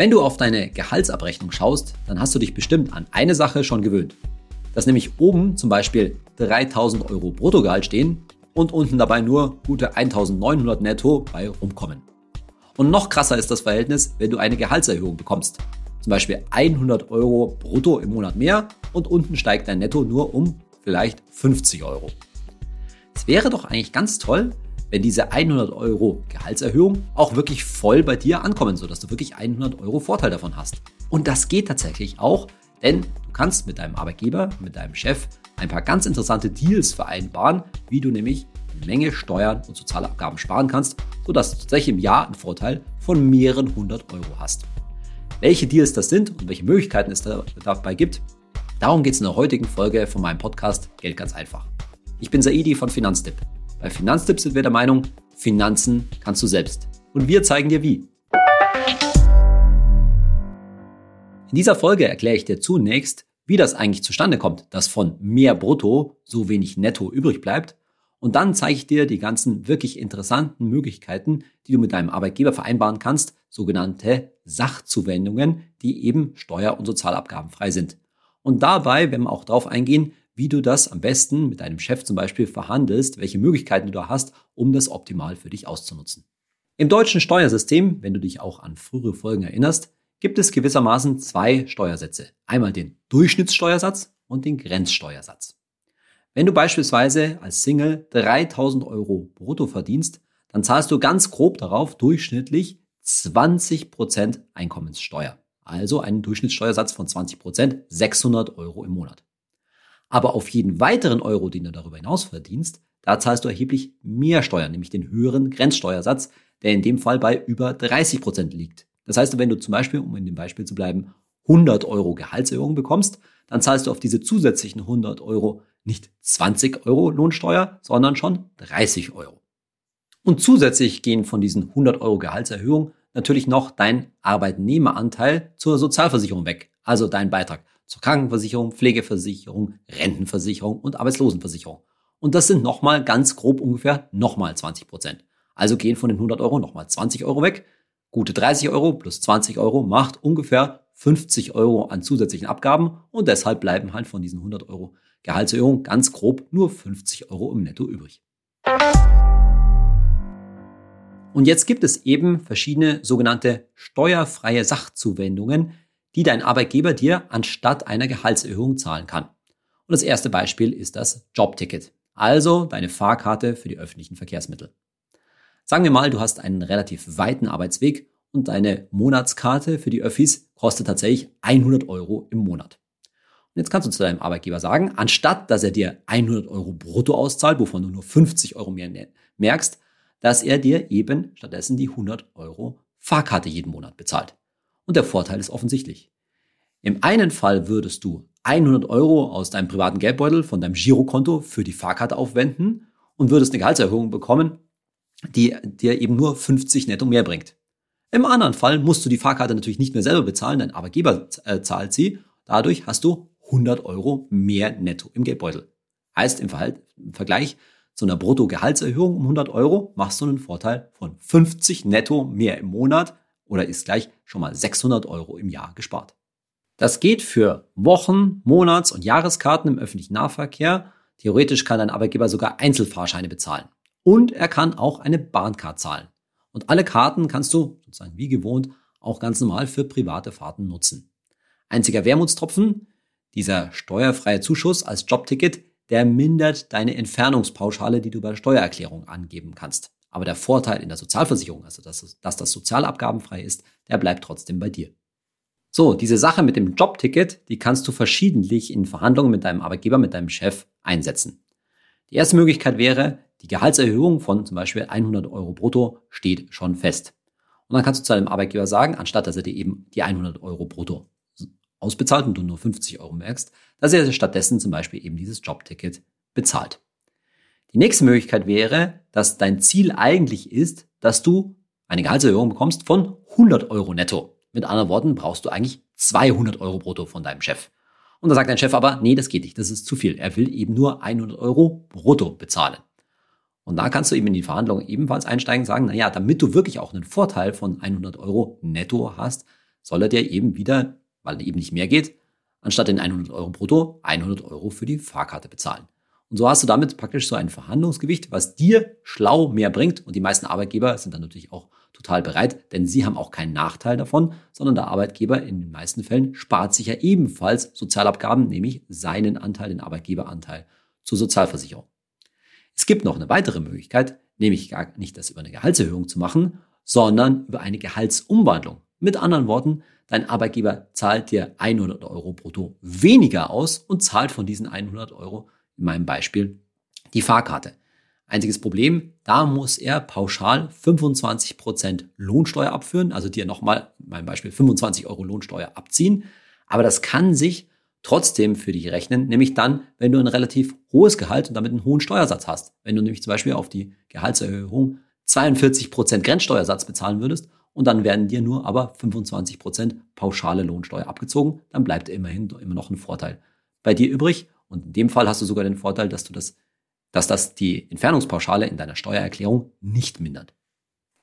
Wenn du auf deine Gehaltsabrechnung schaust, dann hast du dich bestimmt an eine Sache schon gewöhnt. Dass nämlich oben zum Beispiel 3000 Euro Bruttogehalt stehen und unten dabei nur gute 1900 netto bei rumkommen. Und noch krasser ist das Verhältnis, wenn du eine Gehaltserhöhung bekommst. Zum Beispiel 100 Euro brutto im Monat mehr und unten steigt dein Netto nur um vielleicht 50 Euro. Es wäre doch eigentlich ganz toll, wenn diese 100 Euro Gehaltserhöhung auch wirklich voll bei dir ankommen, sodass du wirklich 100 Euro Vorteil davon hast. Und das geht tatsächlich auch, denn du kannst mit deinem Arbeitgeber, mit deinem Chef ein paar ganz interessante Deals vereinbaren, wie du nämlich eine Menge Steuern und Sozialabgaben sparen kannst, sodass du tatsächlich im Jahr einen Vorteil von mehreren hundert Euro hast. Welche Deals das sind und welche Möglichkeiten es dabei gibt, darum geht es in der heutigen Folge von meinem Podcast Geld ganz einfach. Ich bin Saidi von Finanztipp. Bei Finanztipps sind wir der Meinung, Finanzen kannst du selbst. Und wir zeigen dir wie. In dieser Folge erkläre ich dir zunächst, wie das eigentlich zustande kommt, dass von mehr Brutto so wenig Netto übrig bleibt. Und dann zeige ich dir die ganzen wirklich interessanten Möglichkeiten, die du mit deinem Arbeitgeber vereinbaren kannst, sogenannte Sachzuwendungen, die eben steuer- und sozialabgabenfrei sind. Und dabei werden wir auch darauf eingehen, wie du das am besten mit deinem Chef zum Beispiel verhandelst, welche Möglichkeiten du da hast, um das optimal für dich auszunutzen. Im deutschen Steuersystem, wenn du dich auch an frühere Folgen erinnerst, gibt es gewissermaßen zwei Steuersätze. Einmal den Durchschnittssteuersatz und den Grenzsteuersatz. Wenn du beispielsweise als Single 3000 Euro brutto verdienst, dann zahlst du ganz grob darauf durchschnittlich 20% Einkommenssteuer. Also einen Durchschnittssteuersatz von 20%, 600 Euro im Monat. Aber auf jeden weiteren Euro, den du darüber hinaus verdienst, da zahlst du erheblich mehr Steuern, nämlich den höheren Grenzsteuersatz, der in dem Fall bei über 30 Prozent liegt. Das heißt, wenn du zum Beispiel, um in dem Beispiel zu bleiben, 100 Euro Gehaltserhöhung bekommst, dann zahlst du auf diese zusätzlichen 100 Euro nicht 20 Euro Lohnsteuer, sondern schon 30 Euro. Und zusätzlich gehen von diesen 100 Euro Gehaltserhöhung natürlich noch dein Arbeitnehmeranteil zur Sozialversicherung weg, also dein Beitrag zur Krankenversicherung, Pflegeversicherung, Rentenversicherung und Arbeitslosenversicherung. Und das sind nochmal ganz grob ungefähr nochmal 20 Prozent. Also gehen von den 100 Euro nochmal 20 Euro weg. Gute 30 Euro plus 20 Euro macht ungefähr 50 Euro an zusätzlichen Abgaben und deshalb bleiben halt von diesen 100 Euro Gehaltserhöhung ganz grob nur 50 Euro im Netto übrig. Und jetzt gibt es eben verschiedene sogenannte steuerfreie Sachzuwendungen, die dein Arbeitgeber dir anstatt einer Gehaltserhöhung zahlen kann. Und das erste Beispiel ist das Jobticket, also deine Fahrkarte für die öffentlichen Verkehrsmittel. Sagen wir mal, du hast einen relativ weiten Arbeitsweg und deine Monatskarte für die Öffis kostet tatsächlich 100 Euro im Monat. Und jetzt kannst du zu deinem Arbeitgeber sagen, anstatt dass er dir 100 Euro brutto auszahlt, wovon du nur 50 Euro mehr merkst, dass er dir eben stattdessen die 100 Euro Fahrkarte jeden Monat bezahlt. Und der Vorteil ist offensichtlich. Im einen Fall würdest du 100 Euro aus deinem privaten Geldbeutel von deinem Girokonto für die Fahrkarte aufwenden und würdest eine Gehaltserhöhung bekommen, die dir eben nur 50 netto mehr bringt. Im anderen Fall musst du die Fahrkarte natürlich nicht mehr selber bezahlen, dein Arbeitgeber äh, zahlt sie. Dadurch hast du 100 Euro mehr netto im Geldbeutel. Heißt im, im Vergleich zu einer Brutto-Gehaltserhöhung um 100 Euro machst du einen Vorteil von 50 netto mehr im Monat oder ist gleich schon mal 600 Euro im Jahr gespart. Das geht für Wochen-, Monats- und Jahreskarten im öffentlichen Nahverkehr. Theoretisch kann dein Arbeitgeber sogar Einzelfahrscheine bezahlen. Und er kann auch eine Bahncard zahlen. Und alle Karten kannst du, sozusagen wie gewohnt, auch ganz normal für private Fahrten nutzen. Einziger Wermutstropfen, dieser steuerfreie Zuschuss als Jobticket, der mindert deine Entfernungspauschale, die du bei der Steuererklärung angeben kannst. Aber der Vorteil in der Sozialversicherung, also dass, dass das sozialabgabenfrei ist, der bleibt trotzdem bei dir. So, diese Sache mit dem Jobticket, die kannst du verschiedentlich in Verhandlungen mit deinem Arbeitgeber, mit deinem Chef einsetzen. Die erste Möglichkeit wäre, die Gehaltserhöhung von zum Beispiel 100 Euro brutto steht schon fest. Und dann kannst du zu deinem Arbeitgeber sagen, anstatt dass er dir eben die 100 Euro brutto ausbezahlt und du nur 50 Euro merkst, dass er stattdessen zum Beispiel eben dieses Jobticket bezahlt. Die nächste Möglichkeit wäre, dass dein Ziel eigentlich ist, dass du eine Gehaltserhöhung bekommst von 100 Euro netto. Mit anderen Worten brauchst du eigentlich 200 Euro brutto von deinem Chef. Und da sagt dein Chef aber, nee, das geht nicht, das ist zu viel. Er will eben nur 100 Euro brutto bezahlen. Und da kannst du eben in die Verhandlungen ebenfalls einsteigen und sagen, na ja, damit du wirklich auch einen Vorteil von 100 Euro netto hast, soll er dir eben wieder, weil eben nicht mehr geht, anstatt den 100 Euro brutto 100 Euro für die Fahrkarte bezahlen. Und so hast du damit praktisch so ein Verhandlungsgewicht, was dir schlau mehr bringt. Und die meisten Arbeitgeber sind dann natürlich auch total bereit, denn sie haben auch keinen Nachteil davon, sondern der Arbeitgeber in den meisten Fällen spart sich ja ebenfalls Sozialabgaben, nämlich seinen Anteil, den Arbeitgeberanteil zur Sozialversicherung. Es gibt noch eine weitere Möglichkeit, nämlich gar nicht das über eine Gehaltserhöhung zu machen, sondern über eine Gehaltsumwandlung. Mit anderen Worten, dein Arbeitgeber zahlt dir 100 Euro brutto weniger aus und zahlt von diesen 100 Euro in meinem Beispiel die Fahrkarte. Einziges Problem, da muss er pauschal 25% Lohnsteuer abführen, also dir nochmal in meinem Beispiel 25 Euro Lohnsteuer abziehen. Aber das kann sich trotzdem für dich rechnen, nämlich dann, wenn du ein relativ hohes Gehalt und damit einen hohen Steuersatz hast. Wenn du nämlich zum Beispiel auf die Gehaltserhöhung 42% Grenzsteuersatz bezahlen würdest und dann werden dir nur aber 25% pauschale Lohnsteuer abgezogen, dann bleibt immerhin immer noch ein Vorteil bei dir übrig und in dem Fall hast du sogar den Vorteil, dass du das, dass das die Entfernungspauschale in deiner Steuererklärung nicht mindert.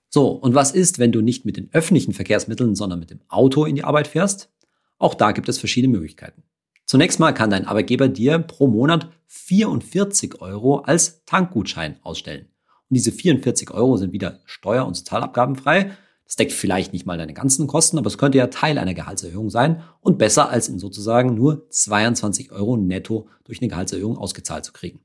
So, und was ist, wenn du nicht mit den öffentlichen Verkehrsmitteln, sondern mit dem Auto in die Arbeit fährst? Auch da gibt es verschiedene Möglichkeiten. Zunächst mal kann dein Arbeitgeber dir pro Monat 44 Euro als Tankgutschein ausstellen. Und diese 44 Euro sind wieder steuer- und sozialabgabenfrei das deckt vielleicht nicht mal deine ganzen Kosten, aber es könnte ja Teil einer Gehaltserhöhung sein und besser als in sozusagen nur 22 Euro netto durch eine Gehaltserhöhung ausgezahlt zu kriegen.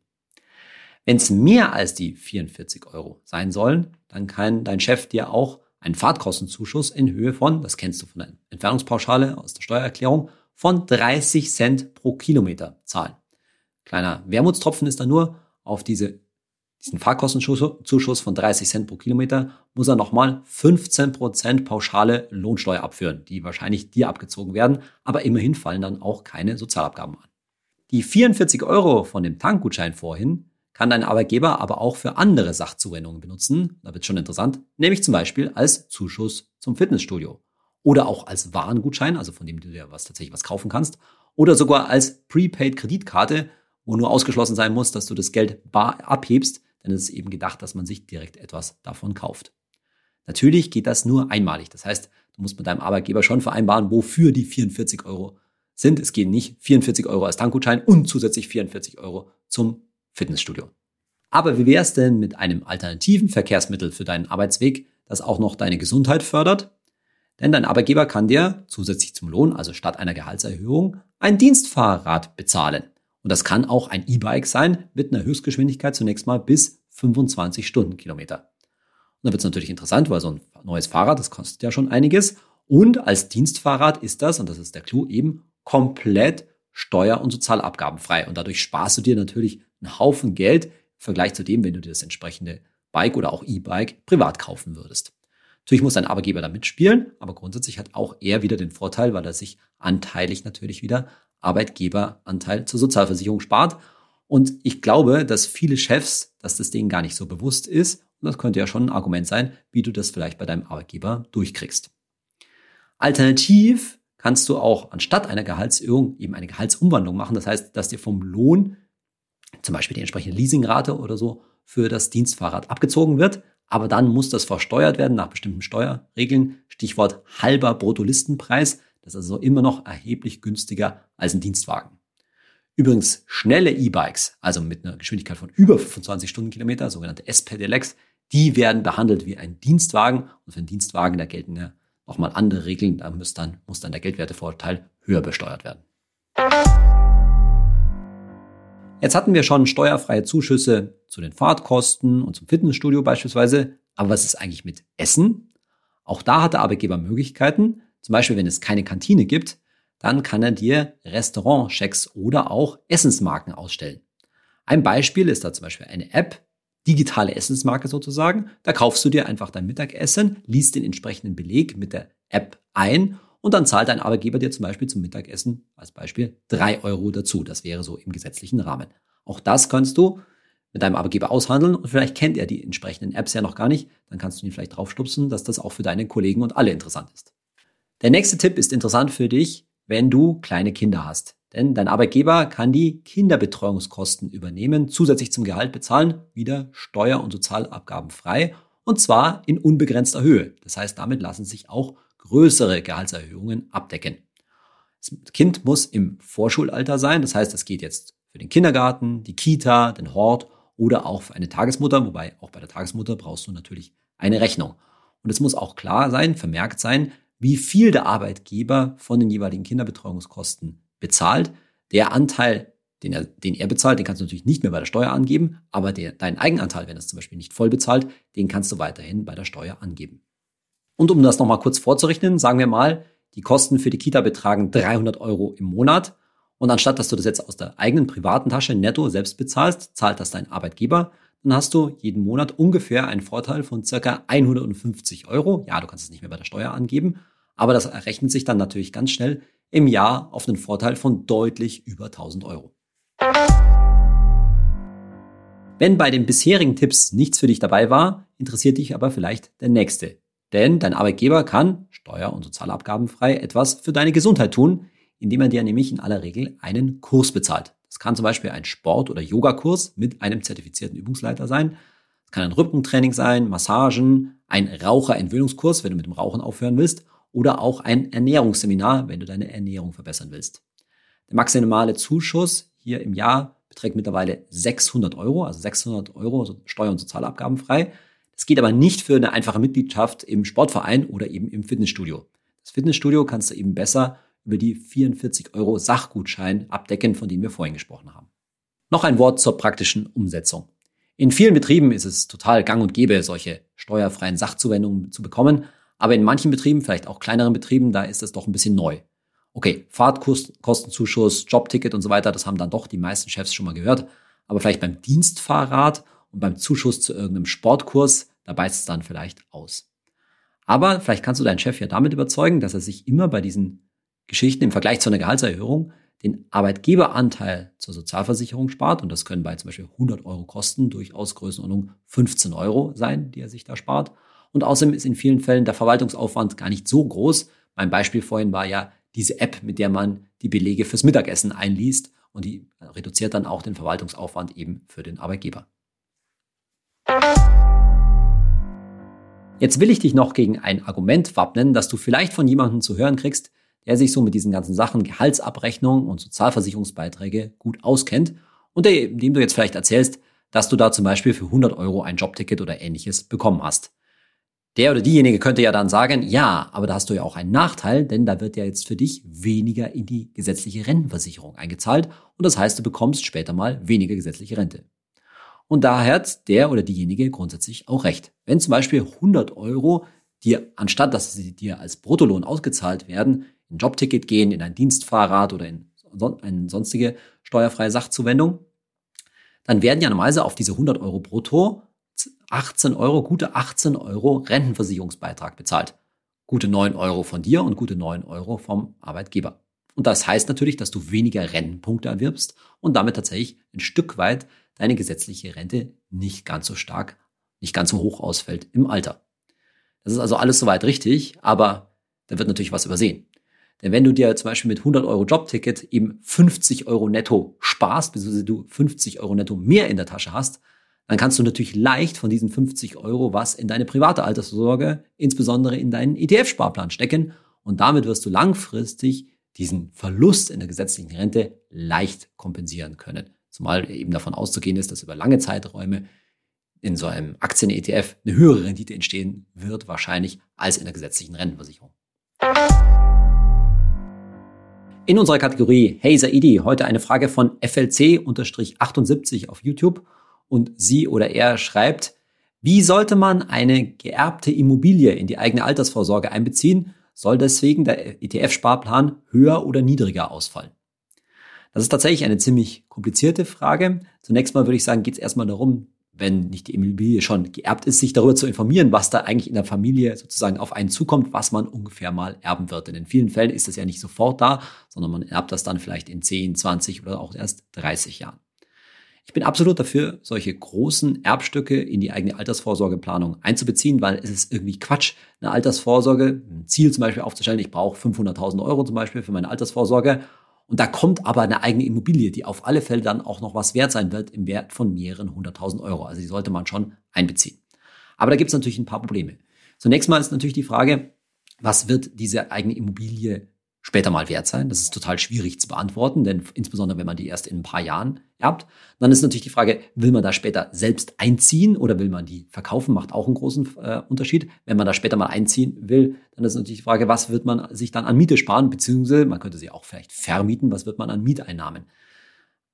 Wenn es mehr als die 44 Euro sein sollen, dann kann dein Chef dir auch einen Fahrtkostenzuschuss in Höhe von, das kennst du von der Entfernungspauschale aus der Steuererklärung, von 30 Cent pro Kilometer zahlen. Kleiner Wermutstropfen ist da nur, auf diese diesen Fahrkostenzuschuss von 30 Cent pro Kilometer muss er nochmal 15 Prozent pauschale Lohnsteuer abführen, die wahrscheinlich dir abgezogen werden, aber immerhin fallen dann auch keine Sozialabgaben an. Die 44 Euro von dem Tankgutschein vorhin kann dein Arbeitgeber aber auch für andere Sachzuwendungen benutzen, da wird schon interessant, nämlich zum Beispiel als Zuschuss zum Fitnessstudio oder auch als Warengutschein, also von dem du dir was tatsächlich was kaufen kannst, oder sogar als Prepaid-Kreditkarte, wo nur ausgeschlossen sein muss, dass du das Geld bar abhebst, denn es ist eben gedacht, dass man sich direkt etwas davon kauft. Natürlich geht das nur einmalig. Das heißt, du musst mit deinem Arbeitgeber schon vereinbaren, wofür die 44 Euro sind. Es gehen nicht 44 Euro als Tankgutschein und zusätzlich 44 Euro zum Fitnessstudio. Aber wie wäre es denn mit einem alternativen Verkehrsmittel für deinen Arbeitsweg, das auch noch deine Gesundheit fördert? Denn dein Arbeitgeber kann dir zusätzlich zum Lohn, also statt einer Gehaltserhöhung, ein Dienstfahrrad bezahlen. Und das kann auch ein E-Bike sein mit einer Höchstgeschwindigkeit zunächst mal bis 25 Stundenkilometer. Und dann wird es natürlich interessant, weil so ein neues Fahrrad, das kostet ja schon einiges. Und als Dienstfahrrad ist das, und das ist der Clou, eben komplett steuer- und sozialabgabenfrei. Und dadurch sparst du dir natürlich einen Haufen Geld im Vergleich zu dem, wenn du dir das entsprechende Bike oder auch E-Bike privat kaufen würdest. Natürlich muss dein Arbeitgeber da mitspielen, aber grundsätzlich hat auch er wieder den Vorteil, weil er sich anteilig natürlich wieder Arbeitgeberanteil zur Sozialversicherung spart. Und ich glaube, dass viele Chefs, dass das denen gar nicht so bewusst ist. Und das könnte ja schon ein Argument sein, wie du das vielleicht bei deinem Arbeitgeber durchkriegst. Alternativ kannst du auch anstatt einer Gehaltserhöhung eben eine Gehaltsumwandlung machen. Das heißt, dass dir vom Lohn zum Beispiel die entsprechende Leasingrate oder so für das Dienstfahrrad abgezogen wird. Aber dann muss das versteuert werden nach bestimmten Steuerregeln. Stichwort halber Bruttolistenpreis. Das ist also immer noch erheblich günstiger als ein Dienstwagen. Übrigens, schnelle E-Bikes, also mit einer Geschwindigkeit von über 25 Stundenkilometer, sogenannte S-Pedelecs, die werden behandelt wie ein Dienstwagen. Und für einen Dienstwagen, da gelten ja nochmal andere Regeln. Da muss dann, muss dann der Geldwertevorteil höher besteuert werden. Jetzt hatten wir schon steuerfreie Zuschüsse zu den Fahrtkosten und zum Fitnessstudio beispielsweise. Aber was ist eigentlich mit Essen? Auch da hat der Arbeitgeber Möglichkeiten. Zum Beispiel, wenn es keine Kantine gibt, dann kann er dir Restaurantchecks oder auch Essensmarken ausstellen. Ein Beispiel ist da zum Beispiel eine App, digitale Essensmarke sozusagen. Da kaufst du dir einfach dein Mittagessen, liest den entsprechenden Beleg mit der App ein und dann zahlt dein Arbeitgeber dir zum Beispiel zum Mittagessen als Beispiel drei Euro dazu. Das wäre so im gesetzlichen Rahmen. Auch das kannst du mit deinem Arbeitgeber aushandeln und vielleicht kennt er die entsprechenden Apps ja noch gar nicht. Dann kannst du ihn vielleicht draufstupsen, dass das auch für deine Kollegen und alle interessant ist. Der nächste Tipp ist interessant für dich, wenn du kleine Kinder hast. Denn dein Arbeitgeber kann die Kinderbetreuungskosten übernehmen, zusätzlich zum Gehalt bezahlen, wieder steuer- und sozialabgaben frei und zwar in unbegrenzter Höhe. Das heißt, damit lassen sich auch größere Gehaltserhöhungen abdecken. Das Kind muss im Vorschulalter sein, das heißt, es geht jetzt für den Kindergarten, die Kita, den Hort oder auch für eine Tagesmutter, wobei auch bei der Tagesmutter brauchst du natürlich eine Rechnung. Und es muss auch klar sein, vermerkt sein, wie viel der Arbeitgeber von den jeweiligen Kinderbetreuungskosten bezahlt. Der Anteil, den er, den er bezahlt, den kannst du natürlich nicht mehr bei der Steuer angeben, aber der, dein Eigenanteil, wenn er es zum Beispiel nicht voll bezahlt, den kannst du weiterhin bei der Steuer angeben. Und um das nochmal kurz vorzurechnen, sagen wir mal, die Kosten für die Kita betragen 300 Euro im Monat. Und anstatt, dass du das jetzt aus der eigenen privaten Tasche netto selbst bezahlst, zahlt das dein Arbeitgeber. Dann hast du jeden Monat ungefähr einen Vorteil von circa 150 Euro. Ja, du kannst es nicht mehr bei der Steuer angeben, aber das errechnet sich dann natürlich ganz schnell im Jahr auf einen Vorteil von deutlich über 1000 Euro. Wenn bei den bisherigen Tipps nichts für dich dabei war, interessiert dich aber vielleicht der nächste. Denn dein Arbeitgeber kann, steuer- und sozialabgabenfrei, etwas für deine Gesundheit tun, indem er dir nämlich in aller Regel einen Kurs bezahlt. Das kann zum Beispiel ein Sport- oder Yogakurs mit einem zertifizierten Übungsleiter sein. Es kann ein Rückentraining sein, Massagen, ein Raucherentwöhnungskurs, wenn du mit dem Rauchen aufhören willst, oder auch ein Ernährungsseminar, wenn du deine Ernährung verbessern willst. Der maximale Zuschuss hier im Jahr beträgt mittlerweile 600 Euro, also 600 Euro Steuer- und Sozialabgabenfrei. Es geht aber nicht für eine einfache Mitgliedschaft im Sportverein oder eben im Fitnessstudio. Das Fitnessstudio kannst du eben besser über die 44 Euro Sachgutschein abdecken, von denen wir vorhin gesprochen haben. Noch ein Wort zur praktischen Umsetzung. In vielen Betrieben ist es total gang und gäbe, solche steuerfreien Sachzuwendungen zu bekommen, aber in manchen Betrieben, vielleicht auch kleineren Betrieben, da ist es doch ein bisschen neu. Okay, Fahrtkostenzuschuss, Jobticket und so weiter, das haben dann doch die meisten Chefs schon mal gehört, aber vielleicht beim Dienstfahrrad und beim Zuschuss zu irgendeinem Sportkurs, da beißt es dann vielleicht aus. Aber vielleicht kannst du deinen Chef ja damit überzeugen, dass er sich immer bei diesen Geschichten im Vergleich zu einer Gehaltserhöhung den Arbeitgeberanteil zur Sozialversicherung spart. Und das können bei zum Beispiel 100 Euro Kosten durchaus Größenordnung 15 Euro sein, die er sich da spart. Und außerdem ist in vielen Fällen der Verwaltungsaufwand gar nicht so groß. Mein Beispiel vorhin war ja diese App, mit der man die Belege fürs Mittagessen einliest und die reduziert dann auch den Verwaltungsaufwand eben für den Arbeitgeber. Jetzt will ich dich noch gegen ein Argument wappnen, das du vielleicht von jemandem zu hören kriegst, der sich so mit diesen ganzen Sachen Gehaltsabrechnung und Sozialversicherungsbeiträge gut auskennt und dem du jetzt vielleicht erzählst, dass du da zum Beispiel für 100 Euro ein Jobticket oder ähnliches bekommen hast. Der oder diejenige könnte ja dann sagen, ja, aber da hast du ja auch einen Nachteil, denn da wird ja jetzt für dich weniger in die gesetzliche Rentenversicherung eingezahlt und das heißt, du bekommst später mal weniger gesetzliche Rente. Und daher hat der oder diejenige grundsätzlich auch recht. Wenn zum Beispiel 100 Euro dir, anstatt dass sie dir als Bruttolohn ausgezahlt werden, ein Jobticket gehen, in ein Dienstfahrrad oder in eine sonstige steuerfreie Sachzuwendung, dann werden ja normalerweise auf diese 100 Euro brutto 18 Euro, gute 18 Euro Rentenversicherungsbeitrag bezahlt. Gute 9 Euro von dir und gute 9 Euro vom Arbeitgeber. Und das heißt natürlich, dass du weniger Rentenpunkte erwirbst und damit tatsächlich ein Stück weit deine gesetzliche Rente nicht ganz so stark, nicht ganz so hoch ausfällt im Alter. Das ist also alles soweit richtig, aber da wird natürlich was übersehen. Denn wenn du dir zum Beispiel mit 100 Euro Jobticket eben 50 Euro netto sparst, beziehungsweise du 50 Euro netto mehr in der Tasche hast, dann kannst du natürlich leicht von diesen 50 Euro was in deine private Altersvorsorge, insbesondere in deinen ETF-Sparplan stecken. Und damit wirst du langfristig diesen Verlust in der gesetzlichen Rente leicht kompensieren können. Zumal eben davon auszugehen ist, dass über lange Zeiträume in so einem Aktien-ETF eine höhere Rendite entstehen wird, wahrscheinlich als in der gesetzlichen Rentenversicherung. In unserer Kategorie Hey Saidi heute eine Frage von FLC-78 auf YouTube und sie oder er schreibt, wie sollte man eine geerbte Immobilie in die eigene Altersvorsorge einbeziehen? Soll deswegen der ETF-Sparplan höher oder niedriger ausfallen? Das ist tatsächlich eine ziemlich komplizierte Frage. Zunächst mal würde ich sagen, geht es erstmal darum, wenn nicht die Immobilie schon geerbt ist, sich darüber zu informieren, was da eigentlich in der Familie sozusagen auf einen zukommt, was man ungefähr mal erben wird. Denn in vielen Fällen ist das ja nicht sofort da, sondern man erbt das dann vielleicht in 10, 20 oder auch erst 30 Jahren. Ich bin absolut dafür, solche großen Erbstücke in die eigene Altersvorsorgeplanung einzubeziehen, weil es ist irgendwie Quatsch, eine Altersvorsorge, ein Ziel zum Beispiel aufzustellen, ich brauche 500.000 Euro zum Beispiel für meine Altersvorsorge und da kommt aber eine eigene Immobilie, die auf alle Fälle dann auch noch was wert sein wird, im Wert von mehreren hunderttausend Euro. Also die sollte man schon einbeziehen. Aber da gibt es natürlich ein paar Probleme. Zunächst mal ist natürlich die Frage, was wird diese eigene Immobilie später mal wert sein? Das ist total schwierig zu beantworten, denn insbesondere wenn man die erst in ein paar Jahren erbt. Dann ist natürlich die Frage, will man da später selbst einziehen oder will man die verkaufen? Macht auch einen großen äh, Unterschied. Wenn man da später mal einziehen will, dann ist natürlich die Frage, was wird man sich dann an Miete sparen? Beziehungsweise man könnte sie auch vielleicht vermieten. Was wird man an Mieteinnahmen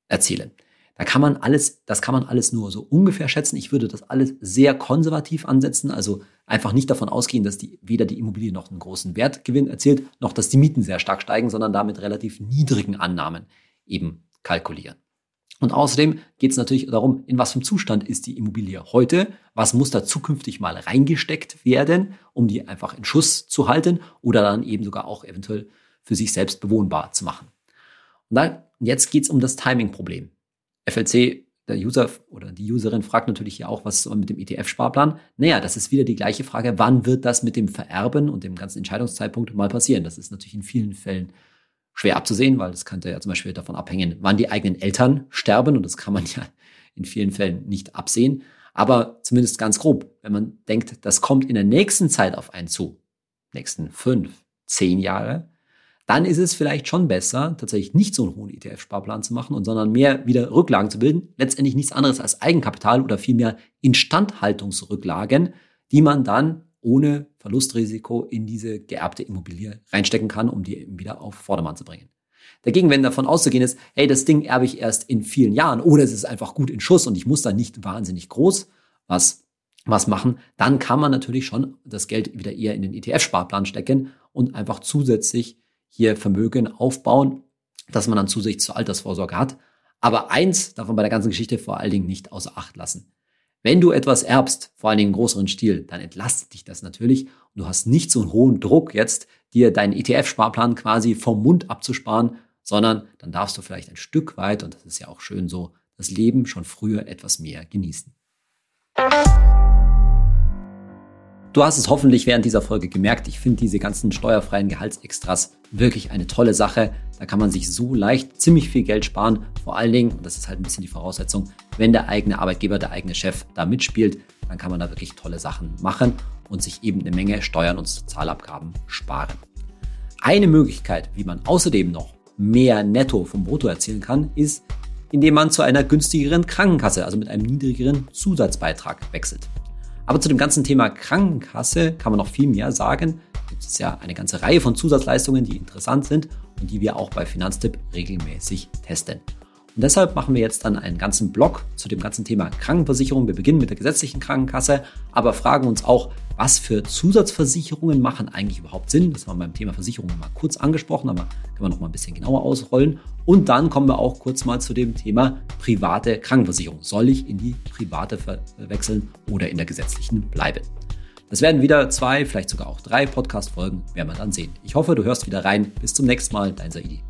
erzielen? Da kann man alles, das kann man alles nur so ungefähr schätzen. Ich würde das alles sehr konservativ ansetzen, also einfach nicht davon ausgehen, dass die, weder die Immobilie noch einen großen Wertgewinn erzielt, noch dass die Mieten sehr stark steigen, sondern damit relativ niedrigen Annahmen eben kalkulieren. Und außerdem geht es natürlich darum, in was für einem Zustand ist die Immobilie heute, was muss da zukünftig mal reingesteckt werden, um die einfach in Schuss zu halten oder dann eben sogar auch eventuell für sich selbst bewohnbar zu machen. Und dann, jetzt geht es um das Timing-Problem. FLC, der User oder die Userin fragt natürlich hier auch, was ist mit dem ETF-Sparplan? Naja, das ist wieder die gleiche Frage, wann wird das mit dem Vererben und dem ganzen Entscheidungszeitpunkt mal passieren? Das ist natürlich in vielen Fällen schwer abzusehen, weil das könnte ja zum Beispiel davon abhängen, wann die eigenen Eltern sterben und das kann man ja in vielen Fällen nicht absehen. Aber zumindest ganz grob, wenn man denkt, das kommt in der nächsten Zeit auf einen zu, nächsten fünf, zehn Jahre, dann ist es vielleicht schon besser, tatsächlich nicht so einen hohen ETF-Sparplan zu machen und sondern mehr wieder Rücklagen zu bilden. Letztendlich nichts anderes als Eigenkapital oder vielmehr Instandhaltungsrücklagen, die man dann ohne Verlustrisiko in diese geerbte Immobilie reinstecken kann, um die wieder auf Vordermann zu bringen. Dagegen, wenn davon auszugehen ist, hey, das Ding erbe ich erst in vielen Jahren oder es ist einfach gut in Schuss und ich muss da nicht wahnsinnig groß was, was machen, dann kann man natürlich schon das Geld wieder eher in den ETF-Sparplan stecken und einfach zusätzlich hier Vermögen aufbauen, dass man dann zusätzlich zur Altersvorsorge hat. Aber eins davon bei der ganzen Geschichte vor allen Dingen nicht außer Acht lassen. Wenn du etwas erbst, vor allen Dingen im größeren Stil, dann entlastet dich das natürlich und du hast nicht so einen hohen Druck jetzt, dir deinen ETF-Sparplan quasi vom Mund abzusparen, sondern dann darfst du vielleicht ein Stück weit, und das ist ja auch schön so, das Leben schon früher etwas mehr genießen. Du hast es hoffentlich während dieser Folge gemerkt. Ich finde diese ganzen steuerfreien Gehaltsextras wirklich eine tolle Sache. Da kann man sich so leicht ziemlich viel Geld sparen. Vor allen Dingen, und das ist halt ein bisschen die Voraussetzung, wenn der eigene Arbeitgeber, der eigene Chef da mitspielt, dann kann man da wirklich tolle Sachen machen und sich eben eine Menge Steuern und Sozialabgaben sparen. Eine Möglichkeit, wie man außerdem noch mehr Netto vom Brutto erzielen kann, ist, indem man zu einer günstigeren Krankenkasse, also mit einem niedrigeren Zusatzbeitrag wechselt. Aber zu dem ganzen Thema Krankenkasse kann man noch viel mehr sagen. Da gibt es ja eine ganze Reihe von Zusatzleistungen, die interessant sind und die wir auch bei Finanztipp regelmäßig testen. Und deshalb machen wir jetzt dann einen ganzen Blog zu dem ganzen Thema Krankenversicherung. Wir beginnen mit der gesetzlichen Krankenkasse, aber fragen uns auch, was für Zusatzversicherungen machen eigentlich überhaupt Sinn. Das haben wir beim Thema Versicherungen mal kurz angesprochen, aber können wir noch mal ein bisschen genauer ausrollen. Und dann kommen wir auch kurz mal zu dem Thema private Krankenversicherung. Soll ich in die private wechseln oder in der gesetzlichen bleiben? Das werden wieder zwei, vielleicht sogar auch drei Podcast-Folgen, werden wir dann sehen. Ich hoffe, du hörst wieder rein. Bis zum nächsten Mal, dein Saidi.